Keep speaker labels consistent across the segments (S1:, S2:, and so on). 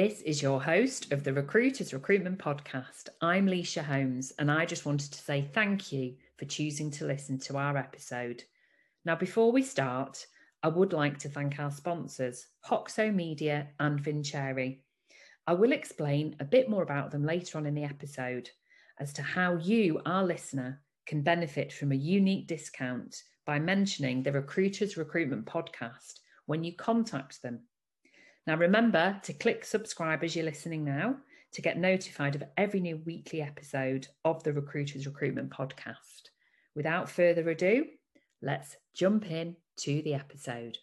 S1: This is your host of the Recruiters Recruitment Podcast. I'm Lysha Holmes, and I just wanted to say thank you for choosing to listen to our episode. Now, before we start, I would like to thank our sponsors, Hoxo Media and Vincere. I will explain a bit more about them later on in the episode as to how you, our listener, can benefit from a unique discount by mentioning the Recruiters Recruitment Podcast when you contact them. Now, remember to click subscribe as you're listening now to get notified of every new weekly episode of the Recruiters Recruitment Podcast. Without further ado, let's jump in to the episode.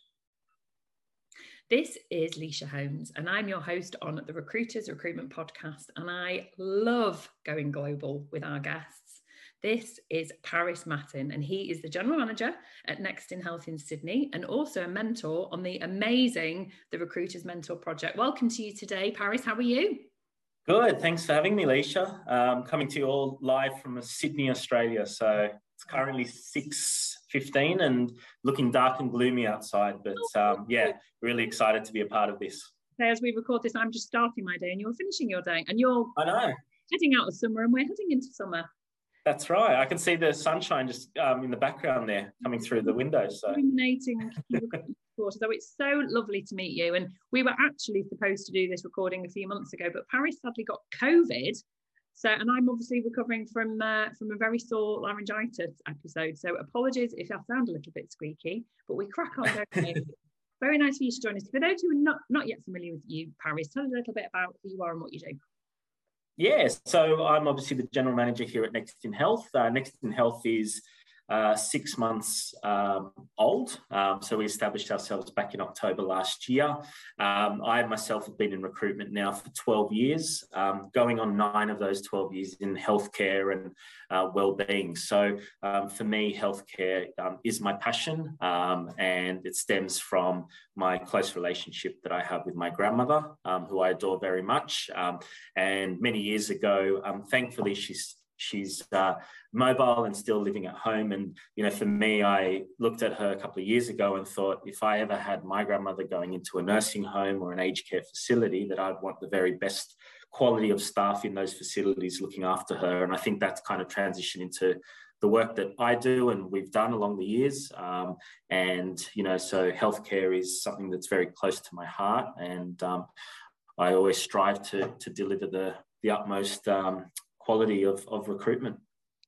S1: This is Lysha Holmes, and I'm your host on the Recruiters Recruitment Podcast. And I love going global with our guests. This is Paris Matin, and he is the general manager at Next in Health in Sydney and also a mentor on the amazing The Recruiters Mentor Project. Welcome to you today, Paris. How are you?
S2: Good. Thanks for having me, Lysha. Um, coming to you all live from Sydney, Australia. So it's currently 6.15 and looking dark and gloomy outside. But um, yeah, really excited to be a part of this.
S1: As we record this, I'm just starting my day and you're finishing your day. And you're
S2: I know.
S1: heading out of summer and we're heading into summer.
S2: That's right. I can see the sunshine just um, in the background there coming through the window. So
S1: illuminating. so it's so lovely to meet you. And we were actually supposed to do this recording a few months ago, but Paris sadly got COVID. So, and I'm obviously recovering from uh, from a very sore laryngitis episode. So, apologies if I sound a little bit squeaky, but we crack on. very nice for you to join us. For those who are not not yet familiar with you, Paris, tell us a little bit about who you are and what you do.
S2: Yeah, so I'm obviously the general manager here at Next in Health. Uh, Next in Health is uh, six months um, old. Um, so we established ourselves back in October last year. Um, I myself have been in recruitment now for 12 years, um, going on nine of those 12 years in healthcare and uh, well-being. So um, for me, healthcare um, is my passion, and it stems from my close relationship that I have with my grandmother, who I adore very much. and many years ago, thankfully, she's she's uh, mobile and still living at home. And, you know, for me, I looked at her a couple of years ago and thought if I ever had my grandmother going into a nursing home or an aged care facility, that I'd want the very best quality of staff in those facilities looking after her. And I think that's kind of transitioned into the work that I do and we've done along the years. Um, and, you know, so healthcare is something that's very close to my heart. And um, I always strive to, to deliver the, the utmost um, quality of, of recruitment.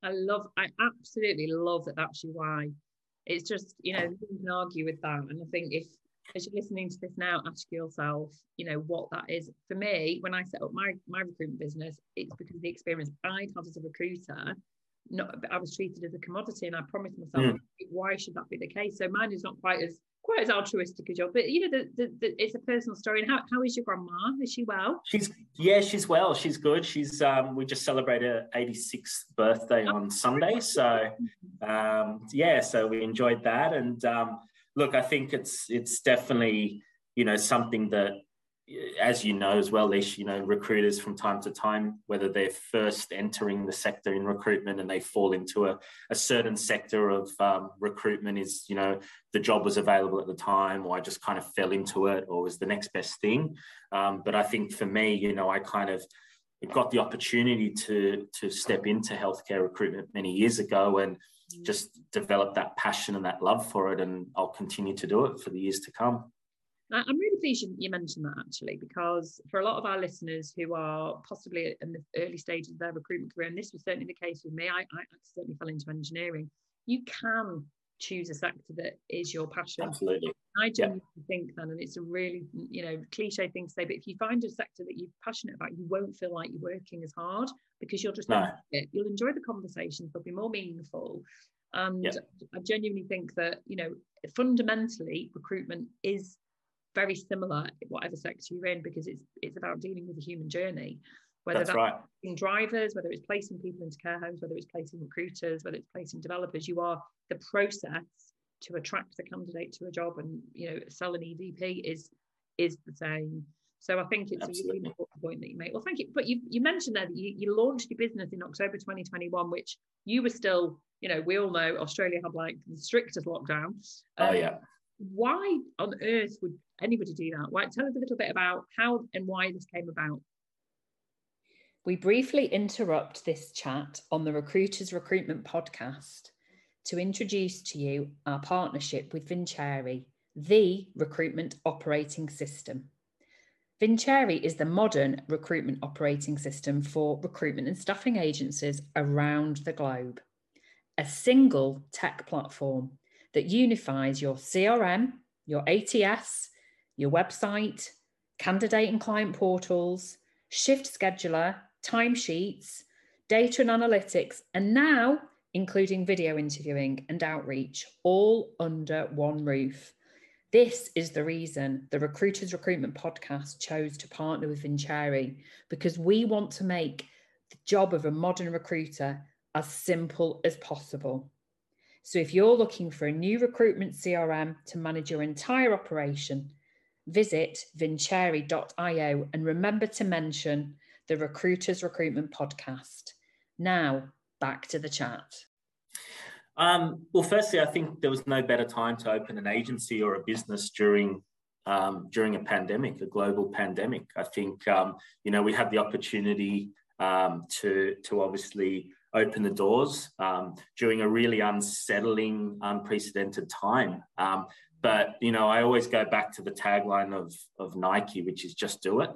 S1: I love, I absolutely love that that's your why. It's just, you know, you can argue with that. And I think if, as you're listening to this now, ask yourself, you know, what that is. For me, when I set up my, my recruitment business, it's because the experience I'd had as a recruiter, not, I was treated as a commodity and I promised myself, mm. why should that be the case? So mine is not quite as quite as altruistic as yours, but you know, the, the, the, it's a personal story. And how, how is your grandma? Is she well?
S2: She's yeah, she's well. She's good. She's um, we just celebrated her 86th birthday oh. on Sunday, so um, yeah, so we enjoyed that. And um, look, I think it's it's definitely you know something that as you know as well, Lish, you know, recruiters from time to time, whether they're first entering the sector in recruitment and they fall into a, a certain sector of um, recruitment is, you know, the job was available at the time, or I just kind of fell into it, or was the next best thing. Um, but I think for me, you know, I kind of got the opportunity to to step into healthcare recruitment many years ago and just develop that passion and that love for it, and I'll continue to do it for the years to come.
S1: I'm really pleased you mentioned that actually, because for a lot of our listeners who are possibly in the early stages of their recruitment career, and this was certainly the case with me, I, I certainly fell into engineering. You can choose a sector that is your passion.
S2: Absolutely.
S1: I genuinely yeah. think that, and it's a really, you know, cliche thing to say, but if you find a sector that you're passionate about, you won't feel like you're working as hard because you'll just
S2: no.
S1: You'll enjoy the conversations, they'll be more meaningful. And yeah. I genuinely think that, you know, fundamentally, recruitment is very similar whatever sector you're in because it's it's about dealing with the human journey
S2: whether that's, that's right.
S1: drivers whether it's placing people into care homes whether it's placing recruiters whether it's placing developers you are the process to attract the candidate to a job and you know sell an EVP is is the same so I think it's Absolutely. a really important point that you make. Well, thank you. But you, you mentioned there that you, you launched your business in October 2021, which you were still, you know, we all know Australia had like the strictest lockdown.
S2: Um, oh, yeah
S1: why on earth would anybody do that? Why, tell us a little bit about how and why this came about. We briefly interrupt this chat on the Recruiters Recruitment Podcast to introduce to you our partnership with Vincere, the recruitment operating system. Vincere is the modern recruitment operating system for recruitment and staffing agencies around the globe. A single tech platform that unifies your CRM, your ATS, your website, candidate and client portals, shift scheduler, timesheets, data and analytics, and now including video interviewing and outreach, all under one roof. This is the reason the Recruiters Recruitment Podcast chose to partner with Vincere because we want to make the job of a modern recruiter as simple as possible. So if you're looking for a new recruitment CRM to manage your entire operation, visit vincere.io and remember to mention the Recruiters Recruitment Podcast. Now, back to the chat.
S2: Um, well, firstly, I think there was no better time to open an agency or a business during um, during a pandemic, a global pandemic. I think um, you know we had the opportunity um, to to obviously open the doors um, during a really unsettling, unprecedented time. Um, but you know, I always go back to the tagline of of Nike, which is "Just do it."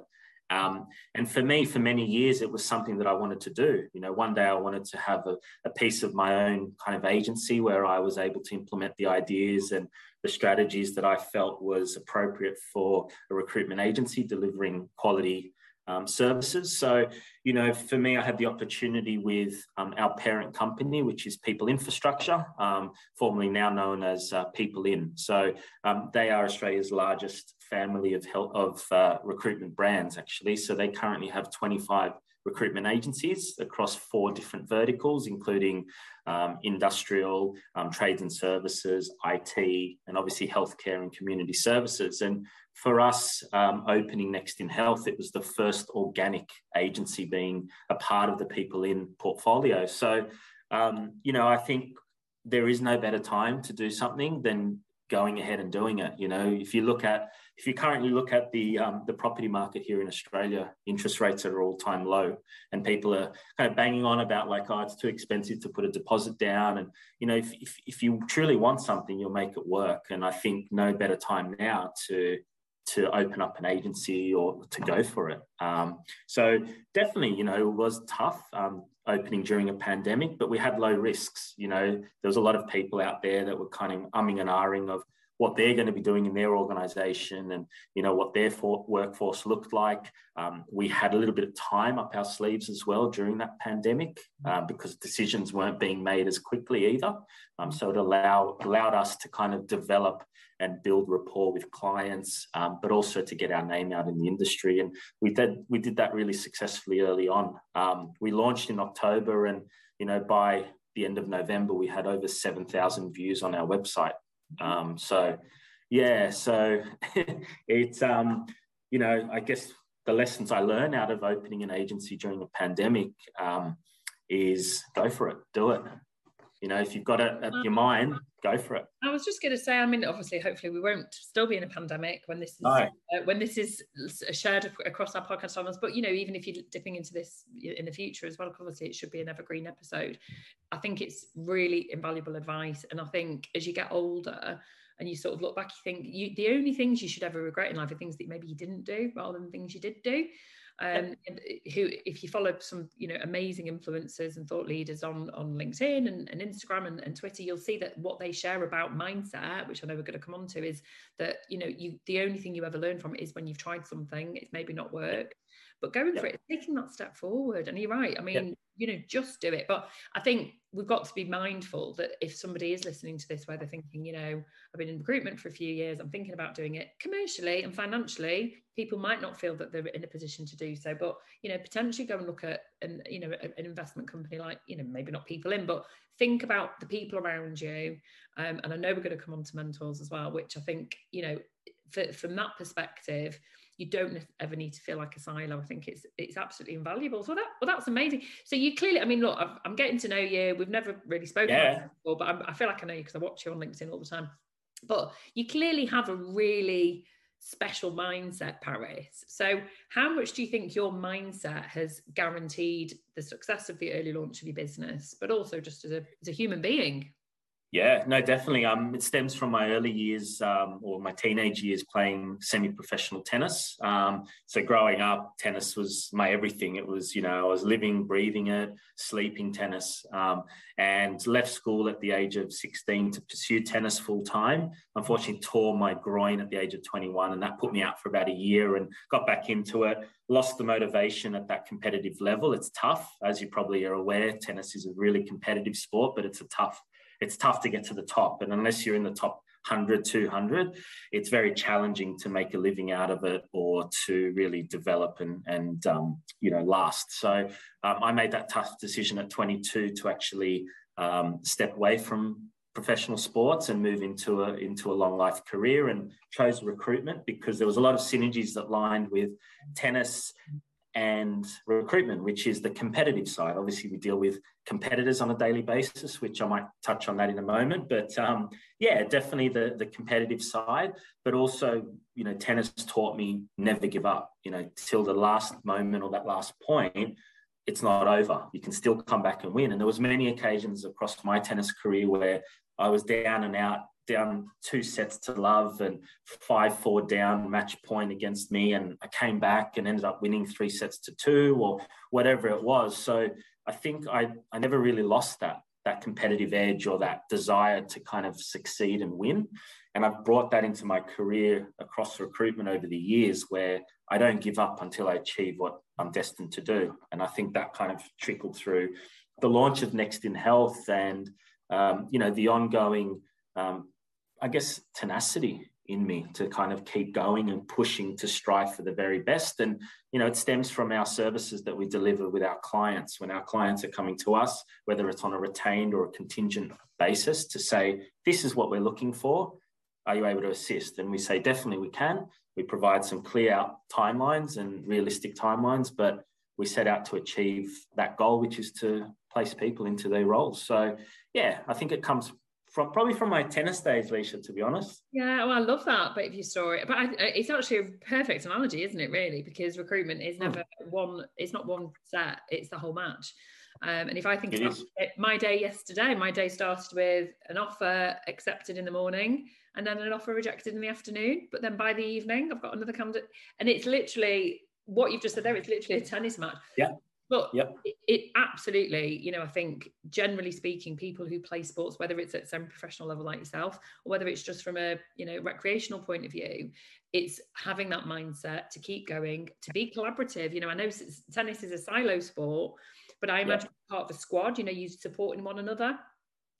S2: Um, and for me, for many years, it was something that I wanted to do. You know, one day I wanted to have a, a, piece of my own kind of agency where I was able to implement the ideas and the strategies that I felt was appropriate for a recruitment agency delivering quality um, services. So, you know, for me, I had the opportunity with um, our parent company, which is People Infrastructure, um, formerly now known as uh, PeopleIN. So, um, they are Australia's largest family of health, of uh, recruitment brands, actually. So, they currently have 25 recruitment agencies across four different verticals, including um, industrial, um, trades and services, IT, and obviously healthcare and community services. And for us, um, opening Next in Health, it was the first organic agency being a part of the PeopleIN portfolio. So, um, you know, I think there is no better time to do something than going ahead and doing it. You know, if you look at if you currently look at the um, the property market here in Australia, interest rates are all time low, and people are kind of banging on about like, oh, it's too expensive to put a deposit down, and you know, if if, if you truly want something, you'll make it work. And I think no better time now to to open up an agency or to go for it. Um, so definitely, you know, it was tough um, opening during a pandemic, but we had low risks. You know, there was a lot of people out there that were kind of umming and ahhing of what they're going to be doing in their organization and you know what their for- workforce looked like. Um, we had a little bit of time up our sleeves as well during that pandemic uh, because decisions weren't being made as quickly either. Um, so it allow, allowed us to kind of develop and build rapport with clients um, but also to get our name out in the industry. And we did we did that really successfully early on. Um, we launched in october and you know by the end of november we had over 7000 views on our website um, so, yeah, so it's, um, you know, I guess the lessons I learned out of opening an agency during a pandemic um, is go for it, do it. You know, if you've got it at your mind, go for it.
S1: I was just going to say, I mean, obviously, hopefully, we won't still be in a pandemic when this is uh, when this is shared across our podcast channels. But you know, even if you're dipping into this in the future as well, obviously, it should be an evergreen episode. I think it's really invaluable advice, and I think as you get older and you sort of look back, you think you, the only things you should ever regret in life are things that maybe you didn't do rather than things you did do um, who if you follow some you know amazing influencers and thought leaders on on linkedin and, and instagram and, and, twitter you'll see that what they share about mindset which i know we're going to come on to is that you know you the only thing you ever learn from it is when you've tried something it's maybe not worked but going for it taking that step forward and you're right i mean you know just do it but i think we've got to be mindful that if somebody is listening to this where they're thinking you know i've been in recruitment for a few years i'm thinking about doing it commercially and financially people might not feel that they're in a position to do so but you know potentially go and look at an you know an investment company like you know maybe not PeopleIN, but think about the people around you um, and i know we're going to come on to mentors as well which i think you know for, from that perspective you don't ever need to feel like a silo. I think it's it's absolutely invaluable. So that well, that's amazing. So you clearly, I mean, look, i am getting to know you. We've never really spoken yeah. before, but I'm, i feel like I know you because I watch you on LinkedIn all the time. But you clearly have a really special mindset, Paris. So, how much do you think your mindset has guaranteed the success of the early launch of your business, but also just as a, as a human being?
S2: Yeah, no, definitely. Um, it stems from my early years um, or my teenage years playing semi-professional tennis. Um, so growing up, tennis was my everything. It was, you know, I was living, breathing it, sleeping tennis, um, and left school at the age of 16 to pursue tennis full time. Unfortunately, tore my groin at the age of 21, and that put me out for about a year. And got back into it. Lost the motivation at that competitive level. It's tough, as you probably are aware. Tennis is a really competitive sport, but it's a tough it's tough to get to the top. And unless you're in the top 100, 200, it's very challenging to make a living out of it or to really develop and, and um, you know, last. So um, I made that tough decision at 22 to actually um, step away from professional sports and move into a into a long life career and chose recruitment because there was a lot of synergies that lined with tennis and recruitment, which is the competitive side. Obviously, we deal with competitors on a daily basis, which I might touch on that in a moment. But um, yeah, definitely the the competitive side, but also you know, tennis taught me never give up. You know, till the last moment or that last point, it's not over. You can still come back and win. And there was many occasions across my tennis career where I was down and out down two sets to love and five four down match point against me. And i came back and ended up winning three sets to two or whatever it was. So i think i i never really lost that that competitive edge or that desire to kind of succeed and win. And i've brought that into my career across recruitment over the years where i don't give up until i achieve what i'm destined to do. And i think that kind of trickled through the launch of next in health and um, you know the ongoing um, I guess, tenacity in me to kind of keep going and pushing to strive for the very best. And, you know, it stems from our services that we deliver with our clients. When our clients are coming to us, whether it's on a retained or a contingent basis, to say, this is what we're looking for. Are you able to assist? And we say, definitely we can. We provide some clear out timelines and realistic timelines, but we set out to achieve that goal, which is to place people into their roles. So, yeah, I think it comes from probably from my tennis days, Lysha, to be honest.
S1: Yeah, well, I love that bit of your story. But I, it's actually a perfect analogy, isn't it? Really, because recruitment is hmm. never mm. one. It's not one set. It's the whole match. Um, and if I think it about it, my day yesterday, my day started with an offer accepted in the morning and then an offer rejected in the afternoon. But then by the evening, I've got another candidate, and it's literally what you've just said there. It's literally a tennis match.
S2: Yeah.
S1: But yep. it, it, absolutely, you know, I think generally speaking, people who play sports, whether it's at some professional level like yourself, or whether it's just from a you know recreational point of view, it's having that mindset to keep going, to be collaborative. You know, I know tennis is a silo sport, but I imagine yep. part of a squad. You know, you supporting one another.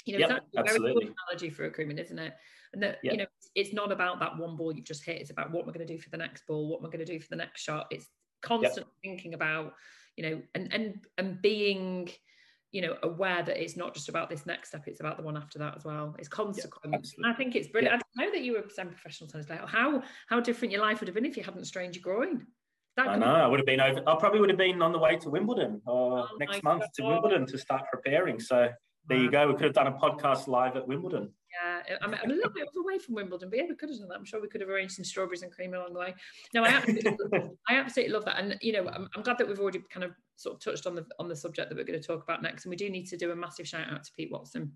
S1: You know, yep, it's a very good analogy for recruitment, isn't it? And that yep. you know, it's not about that one ball you've just hit. It's about what we're going to do for the next ball, what we're going to do for the next shot. It's constant thinking about you know and and and being you know aware that it's not just about this next step it's about the one after that as well it's consequence yeah, i think it's brilliant yeah. i know that you were a professional tennis player how how different your life would have been if you hadn't strained your groin
S2: that I know. I would have been over. I probably would have been on the way to Wimbledon or uh, oh next month God. to Wimbledon to start preparing. So there you go. We could have done a podcast live at Wimbledon.
S1: Yeah, I'm, I'm a little bit away from Wimbledon, but yeah, we could have done that. I'm sure we could have arranged some strawberries and cream along the way. No, I absolutely, I absolutely love that, and you know, I'm, I'm, glad that we've already kind of sort of touched on the on the subject that we're going to talk about next, and we do need to do a massive shout out to Pete Watson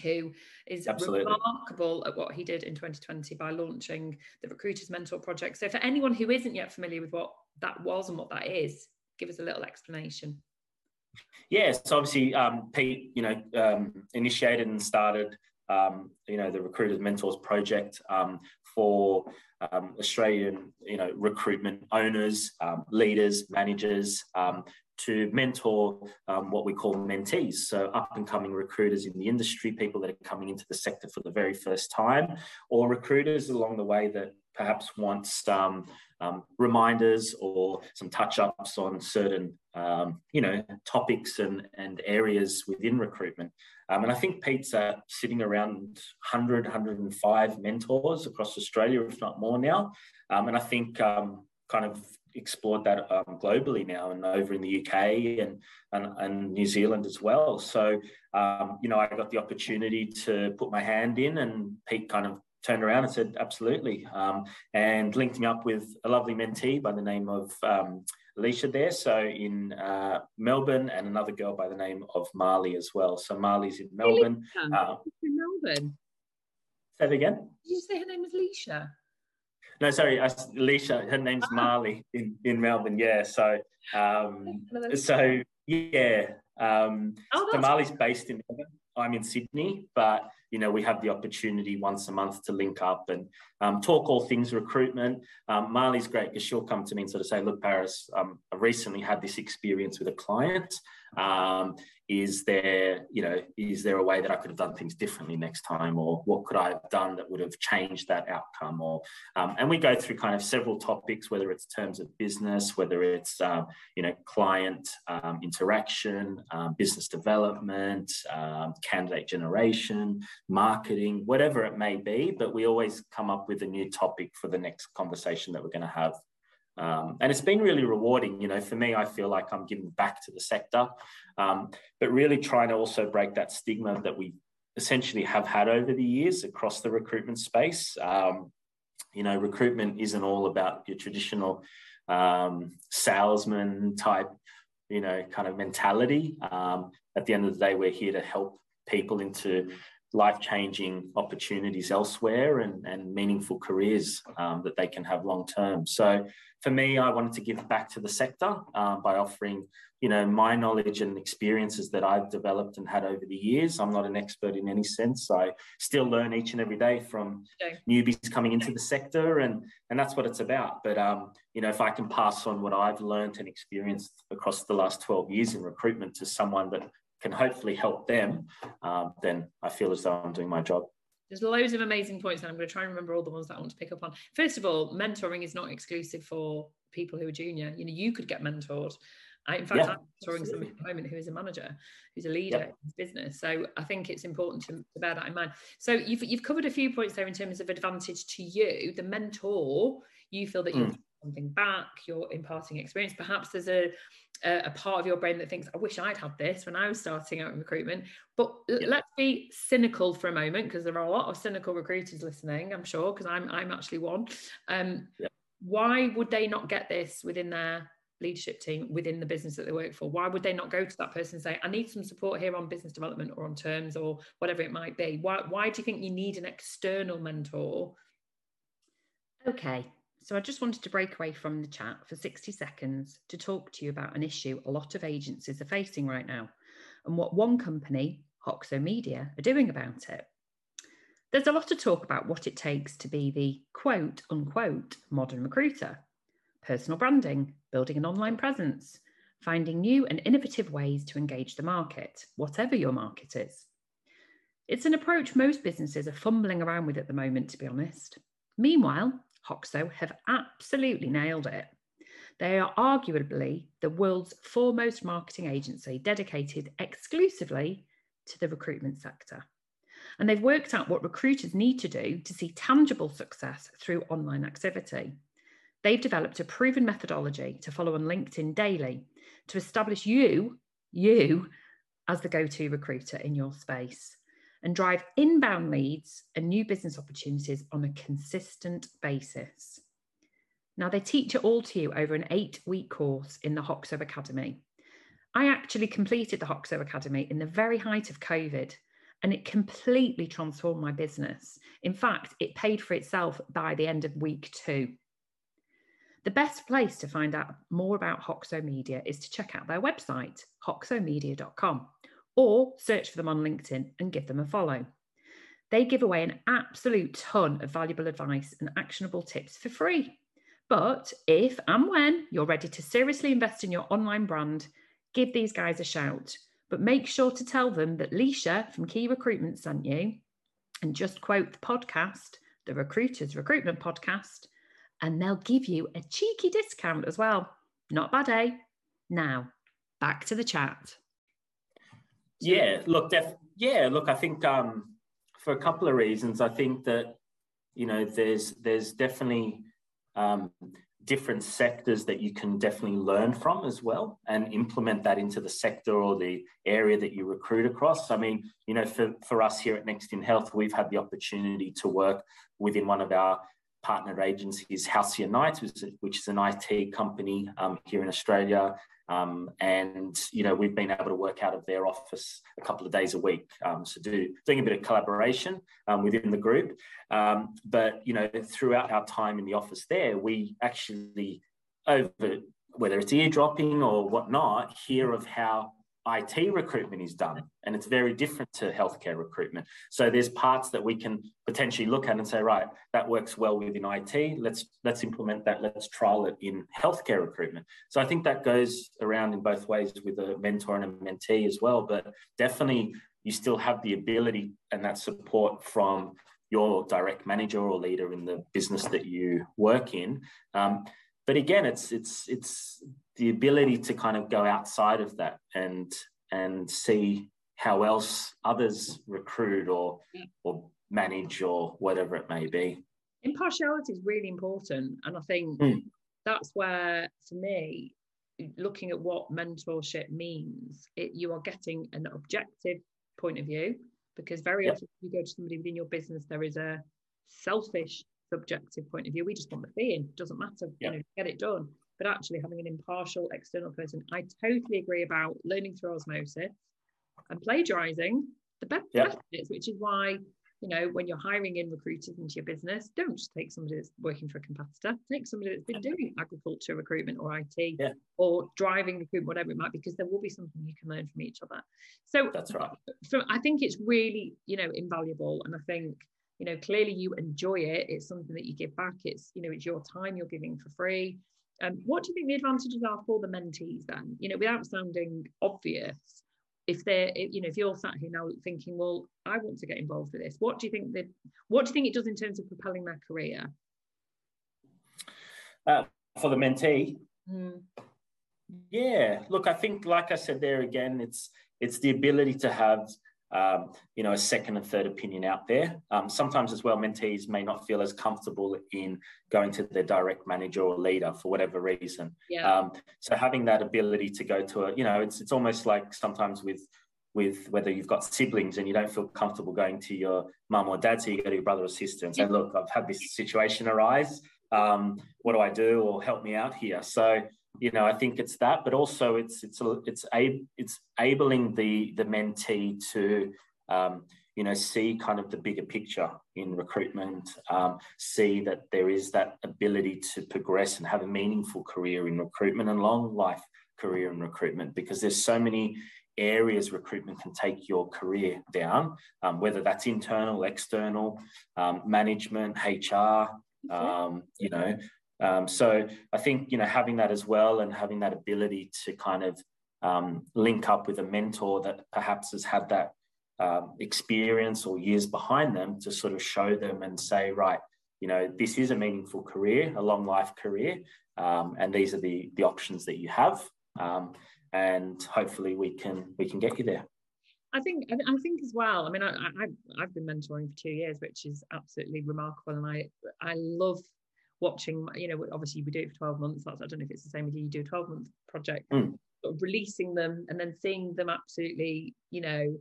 S1: who is Absolutely. remarkable at what he did in 2020 by launching the Recruiters Mentor Project. So, for anyone who isn't yet familiar with what that was and what that is, give us a little explanation.
S2: Yeah, so obviously um, Pete, you know, um, initiated and started, um, you know, the Recruiters Mentors project um, for um, Australian, you know, recruitment owners, um, leaders, managers to mentor what we call mentees. So up and coming recruiters in the industry, people that are coming into the sector for the very first time, or recruiters along the way that perhaps want some um, reminders or some touch ups on certain, um, you know, topics and, and areas within recruitment. Um, and I think Pete's uh, sitting around 100, 105 mentors across Australia, if not more now. Um, and I think um, kind of explored that um, globally now and over in the UK and, and, and New Zealand as well. So, um, you know, I got the opportunity to put my hand in and Pete kind of turned around and said, absolutely, um, and linked me up with a lovely mentee by the name of um, Alicia there. So in uh, Melbourne, and another girl by the name of Marley as well. So Marley's in Melbourne.
S1: Uh, in Melbourne.
S2: Say that again.
S1: Did you say her name was Alicia?
S2: No, sorry, Alicia. Her name's ah. Marley in, in Melbourne. Yeah. So, um, so yeah. Um, oh, so Marley's based in Melbourne. I'm in Sydney, but you know we have the opportunity once a month to link up and um, talk all things recruitment. Um, Marley's great because she'll come to me and sort of say, "Look, Paris, um, I recently had this experience with a client. Is there, you know, is there a way that I could have done things differently next time, or what could I have done that would have changed that outcome? Or um, and we go through kind of several topics, whether it's terms of business, whether it's um, you know client um, interaction, um, business development, um, candidate generation, marketing, whatever it may be. But we always come up with a new topic for the next conversation that we're going to have um, and it's been really rewarding. You know, for me, I feel like I'm giving back to the sector, um, but really trying to also break that stigma that we essentially have had over the years across the recruitment space. Um, you know, recruitment isn't all about your traditional um, salesman type, you know, kind of mentality. Um, at the end of the day, we're here to help people into life changing opportunities elsewhere and, and meaningful careers um, that they can have long term. So for me, I wanted to give back to the sector um, by offering, you know, my knowledge and experiences that I've developed and had over the years. I'm not an expert in any sense. I still learn each and every day from okay. newbies coming into the sector, and and that's what it's about. But um, you know, if I can pass on what I've learned and experienced across the last 12 years in recruitment to someone that can hopefully help them, um, then I feel as though I'm doing my job.
S1: There's loads of amazing points, and I'm going to try and remember all the ones that I want to pick up on. First of all, mentoring is not exclusive for people who are junior. You know, you could get mentored. I, in fact, yeah, I'm mentoring somebody at the moment who is a manager, who's a leader yeah. in his business. So I think it's important to, to, bear that in mind. So you've you've covered a few points there in terms of advantage to you. The mentor, you feel that you're mm. Something back, you're imparting experience. Perhaps there's a a, part of your brain that thinks, I wish I'd had this when I was starting out in recruitment. But yeah. let's be cynical for a moment, because there are a lot of cynical recruiters listening, I'm sure, because I'm I'm actually one. Um, yeah. Why would they not get this within their leadership team within the business that they work for? Why would they not go to that person and say, I need some support here on business development or on terms or whatever it might be? Why, why do you think you need an external mentor? Okay, so I just wanted to break away from the chat for 60 seconds to talk to you about an issue a lot of agencies are facing right now and what one company, Hoxo Media, are doing about it. There's a lot of talk about what it takes to be the quote unquote modern recruiter personal branding, building an online presence, finding new and innovative ways to engage the market, whatever your market is. It's an approach most businesses are fumbling around with at the moment, to be honest. Meanwhile, Hoxo have absolutely nailed it. They are arguably the world's foremost marketing agency dedicated exclusively to the recruitment sector. And they've worked out what recruiters need to do to see tangible success through online activity. They've developed a proven methodology to follow on LinkedIn daily to establish you, you, as the go to recruiter in your space and drive inbound leads and new business opportunities on a consistent basis. Now, they teach it all to you over an eight week course in the Hoxo Academy. I actually completed the Hoxo Academy in the very height of COVID, and it completely transformed my business. In fact, it paid for itself by the end of week two. The best place to find out more about Hoxo Media is to check out their website, hoxomedia.com or search for them on LinkedIn and give them a follow. They give away an absolute ton of valuable advice and actionable tips for free. But if and when you're ready to seriously invest in your online brand, give these guys a shout. But make sure to tell them that Lysha from Key Recruitment sent you and just quote the podcast, the Recruiters Recruitment Podcast, and they'll give you a cheeky discount as well. Not bad, eh? Now, back to the chat.
S2: Yeah, look, def- yeah, look, I think um, for a couple of reasons, I think that you know there's there's definitely um, different sectors that you can definitely learn from as well and implement that into the sector or the area that you recruit across. I mean, you know, for, for us here at Next in Health, we've had the opportunity to work within one of our partner agencies, Halcyon Knights, which is an IT company um, here in Australia. Um, and you know we've been able to work out of their office a couple of days a week, um, so do, doing a bit of collaboration um, within the group. Um, but you know throughout our time in the office there, we actually over whether it's eardropping or whatnot, hear of how IT recruitment is done, and it's very different to healthcare recruitment. So there's parts that we can potentially look at and say, right, that works well within IT. Let's let's implement that. Let's trial it in healthcare recruitment. So I think that goes around in both ways with a mentor and a mentee as well. But definitely, you still have the ability and that support from your direct manager or leader in the business that you work in. Um, but again, it's it's it's the ability to kind of go outside of that and and see how else others recruit or or manage or whatever it may be.
S1: Impartiality is really important, and I think mm. that's where, for me, looking at what mentorship means, it, you are getting an objective point of view because very yep. often you go to somebody within your business, there is a selfish subjective point of view. We just want the fee in, doesn't matter, yep. you know, get it done but actually having an impartial external person. I totally agree about learning through osmosis and plagiarizing the best yep. which is why you know when you're hiring in recruiters into your business don't just take somebody that's working for a competitor take somebody that's been doing agriculture recruitment or it yeah. or driving recruitment whatever it might be because there will be something you can learn from each other so
S2: that's right
S1: so i think it's really you know invaluable and i think you know clearly you enjoy it it's something that you give back it's you know it's your time you're giving for free um, what do you think the advantages are for the mentees then? You know, without sounding obvious, if they're, you know, if you're sat here now thinking, well, I want to get involved with this, what do you think that, what do you think it does in terms of propelling their career?
S2: Uh, for the mentee, mm. yeah. Look, I think, like I said there again, it's it's the ability to have um, you know, a second and third opinion out there. Um, sometimes as well, mentees may not feel as comfortable in going to their direct manager or leader for whatever reason.
S1: Yeah.
S2: Um, so having that ability to go to a, you know, it's it's almost like sometimes with with whether you've got siblings and you don't feel comfortable going to your mum or dad, so you go to your brother or sister and say, "Look, I've had this situation arise. Um, what do I do? Or help me out here." So you know, I think it's that, but also it's it's it's a it's enabling the the mentee to um, you know see kind of the bigger picture in recruitment, um, see that there is that ability to progress and have a meaningful career in recruitment and long life career in recruitment because there's so many areas recruitment can take your career down, um, whether that's internal, external, um, management, HR, um, you know, um, so I think you know having that as well and having that ability to kind of um, link up with a mentor that perhaps has had that um, experience or years behind them to sort of show them and say, right, you know, this is a meaningful career, a long life career, um, and these are the the options that you have, um, and hopefully we can we can get you there.
S1: I think I think as well. I mean, I, I I've been mentoring for two years, which is absolutely remarkable, and I I love watching, you know, obviously we do it for 12 months. That's, I don't know if it's the same with you, you do a 12 month project, mm. releasing them and then seeing them absolutely, you know,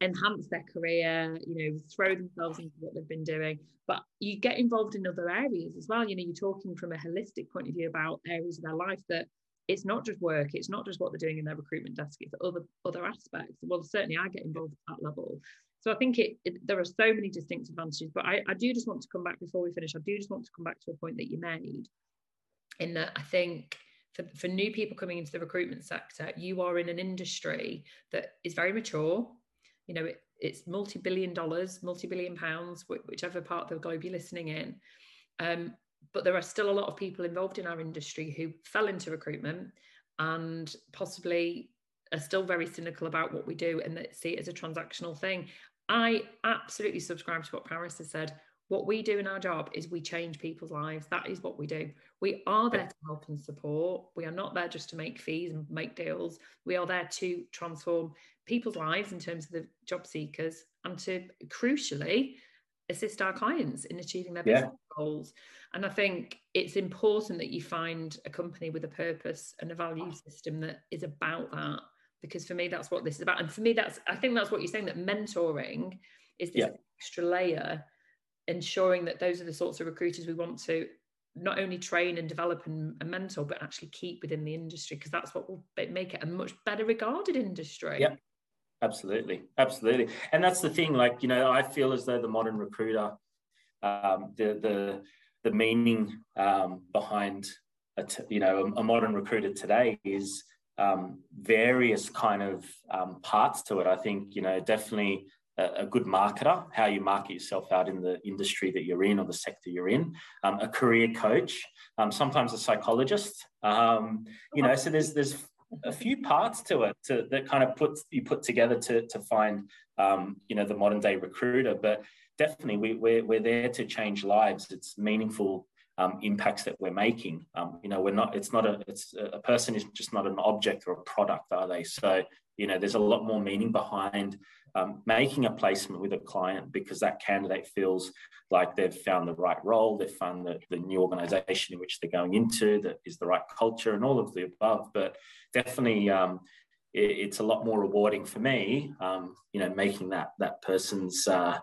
S1: enhance their career, you know, throw themselves into what they've been doing. But you get involved in other areas as well. You know, you're talking from a holistic point of view about areas of their life that it's not just work, it's not just what they're doing in their recruitment desk, it's other other aspects. Well, certainly I get involved at that level. So I think it, it, there are so many distinct advantages, but I, I do just want to come back before we finish. I do just want to come back to a point that you made in that I think for, for new people coming into the recruitment sector, you are in an industry that is very mature. You know, it, it's multi-billion dollars, multi-billion pounds, whichever part of the globe you're listening in. Um, but there are still a lot of people involved in our industry who fell into recruitment and possibly are still very cynical about what we do and that see it as a transactional thing. I absolutely subscribe to what Paris has said. What we do in our job is we change people's lives. That is what we do. We are there to help and support. We are not there just to make fees and make deals. We are there to transform people's lives in terms of the job seekers and to crucially assist our clients in achieving their business yeah. goals. And I think it's important that you find a company with a purpose and a value system that is about that. Because for me, that's what this is about. And for me, that's I think that's what you're saying that mentoring is this yeah. extra layer, ensuring that those are the sorts of recruiters we want to not only train and develop and, and mentor, but actually keep within the industry because that's what will make it a much better regarded industry.
S2: Yeah, absolutely, absolutely, and that's the thing. Like you know, I feel as though the modern recruiter, um, the the the meaning um, behind a t- you know a, a, modern recruiter today is um, various kind of um, parts to it. I think you know definitely a, good marketer, how you market yourself out in the industry that you're in or the sector you're in, um, a career coach, um, sometimes a psychologist. Um, you know, so there's there's a few parts to it to, that kind of puts you put together to to find um, you know the modern day recruiter. But definitely, we, we're we're there to change lives. It's meaningful um, impacts that we're making. Um, you know, we're not. It's not a. It's a person is just not an object or a product, are they? So you know, there's a lot more meaning behind um, making a placement with a client because that candidate feels like they've found the right role, they've found the, the new organization in which they're going into that is the right culture and all of the above. But definitely, um, it, it's a lot more rewarding for me, um, you know, making that that person's uh,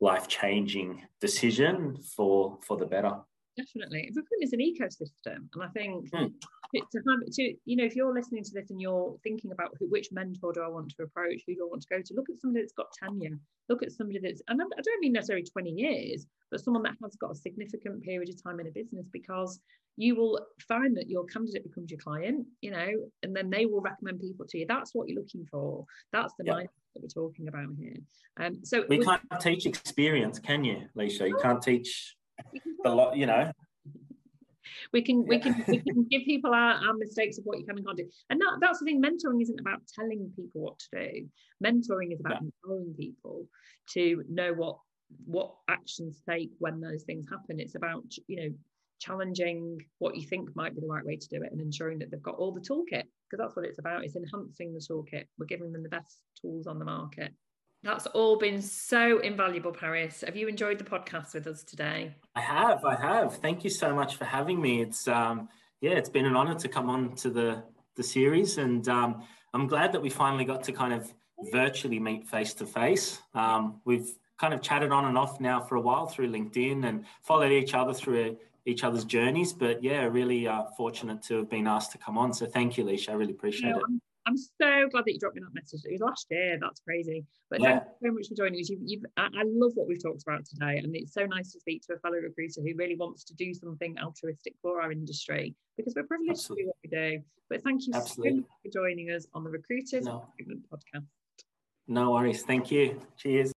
S2: life changing decision for for the better
S1: definitely. Recruitment is an ecosystem and i think mm. to have to you know if you're listening to this and you're thinking about who, which mentor do i want to approach who do i want to go to look at somebody that's got tenure look at somebody that's and i don't mean necessarily 20 years but someone that has got a significant period of time in a business because you will find that your candidate becomes your client you know and then they will recommend people to you. That's what you're looking for. That's the mindset that we're talking about here. Um so
S2: we can't teach experience can you Lysha? You can't teach the lot, you know.
S1: We can we can we can give people our, our mistakes of what you can and can't do. And that, that's the thing, mentoring isn't about telling people what to do. Mentoring is about yeah. empowering people to know what what actions take when those things happen. It's about, you know, challenging what you think might be the right way to do it and ensuring that they've got all the toolkit because that's what it's about it's enhancing the toolkit we're giving them the best tools on the market that's all been so invaluable, Paris. Have you enjoyed the podcast with us today?
S2: I have. I have. Thank you so much for having me. It's um, yeah, it's been an honor to come on to the the series, and um, I'm glad that we finally got to kind of virtually meet face to face. We've kind of chatted on and off now for a while through LinkedIn and followed each other through each other's journeys. But yeah, really uh, fortunate to have been asked to come on. So thank you, Lysha. I really appreciate it.
S1: I'm so glad that you dropped me that message. It was last year. That's crazy. But yeah. thank you so much for joining us. You've, you've, I, love what we've talked about today, and it's so nice to speak to a fellow recruiter who really wants to do something altruistic for our industry because we're privileged Absolutely. to do what we do. But thank you Absolutely. so much for joining us on the Recruiters no. Recruitment Podcast.
S2: No worries. Thank you. Cheers.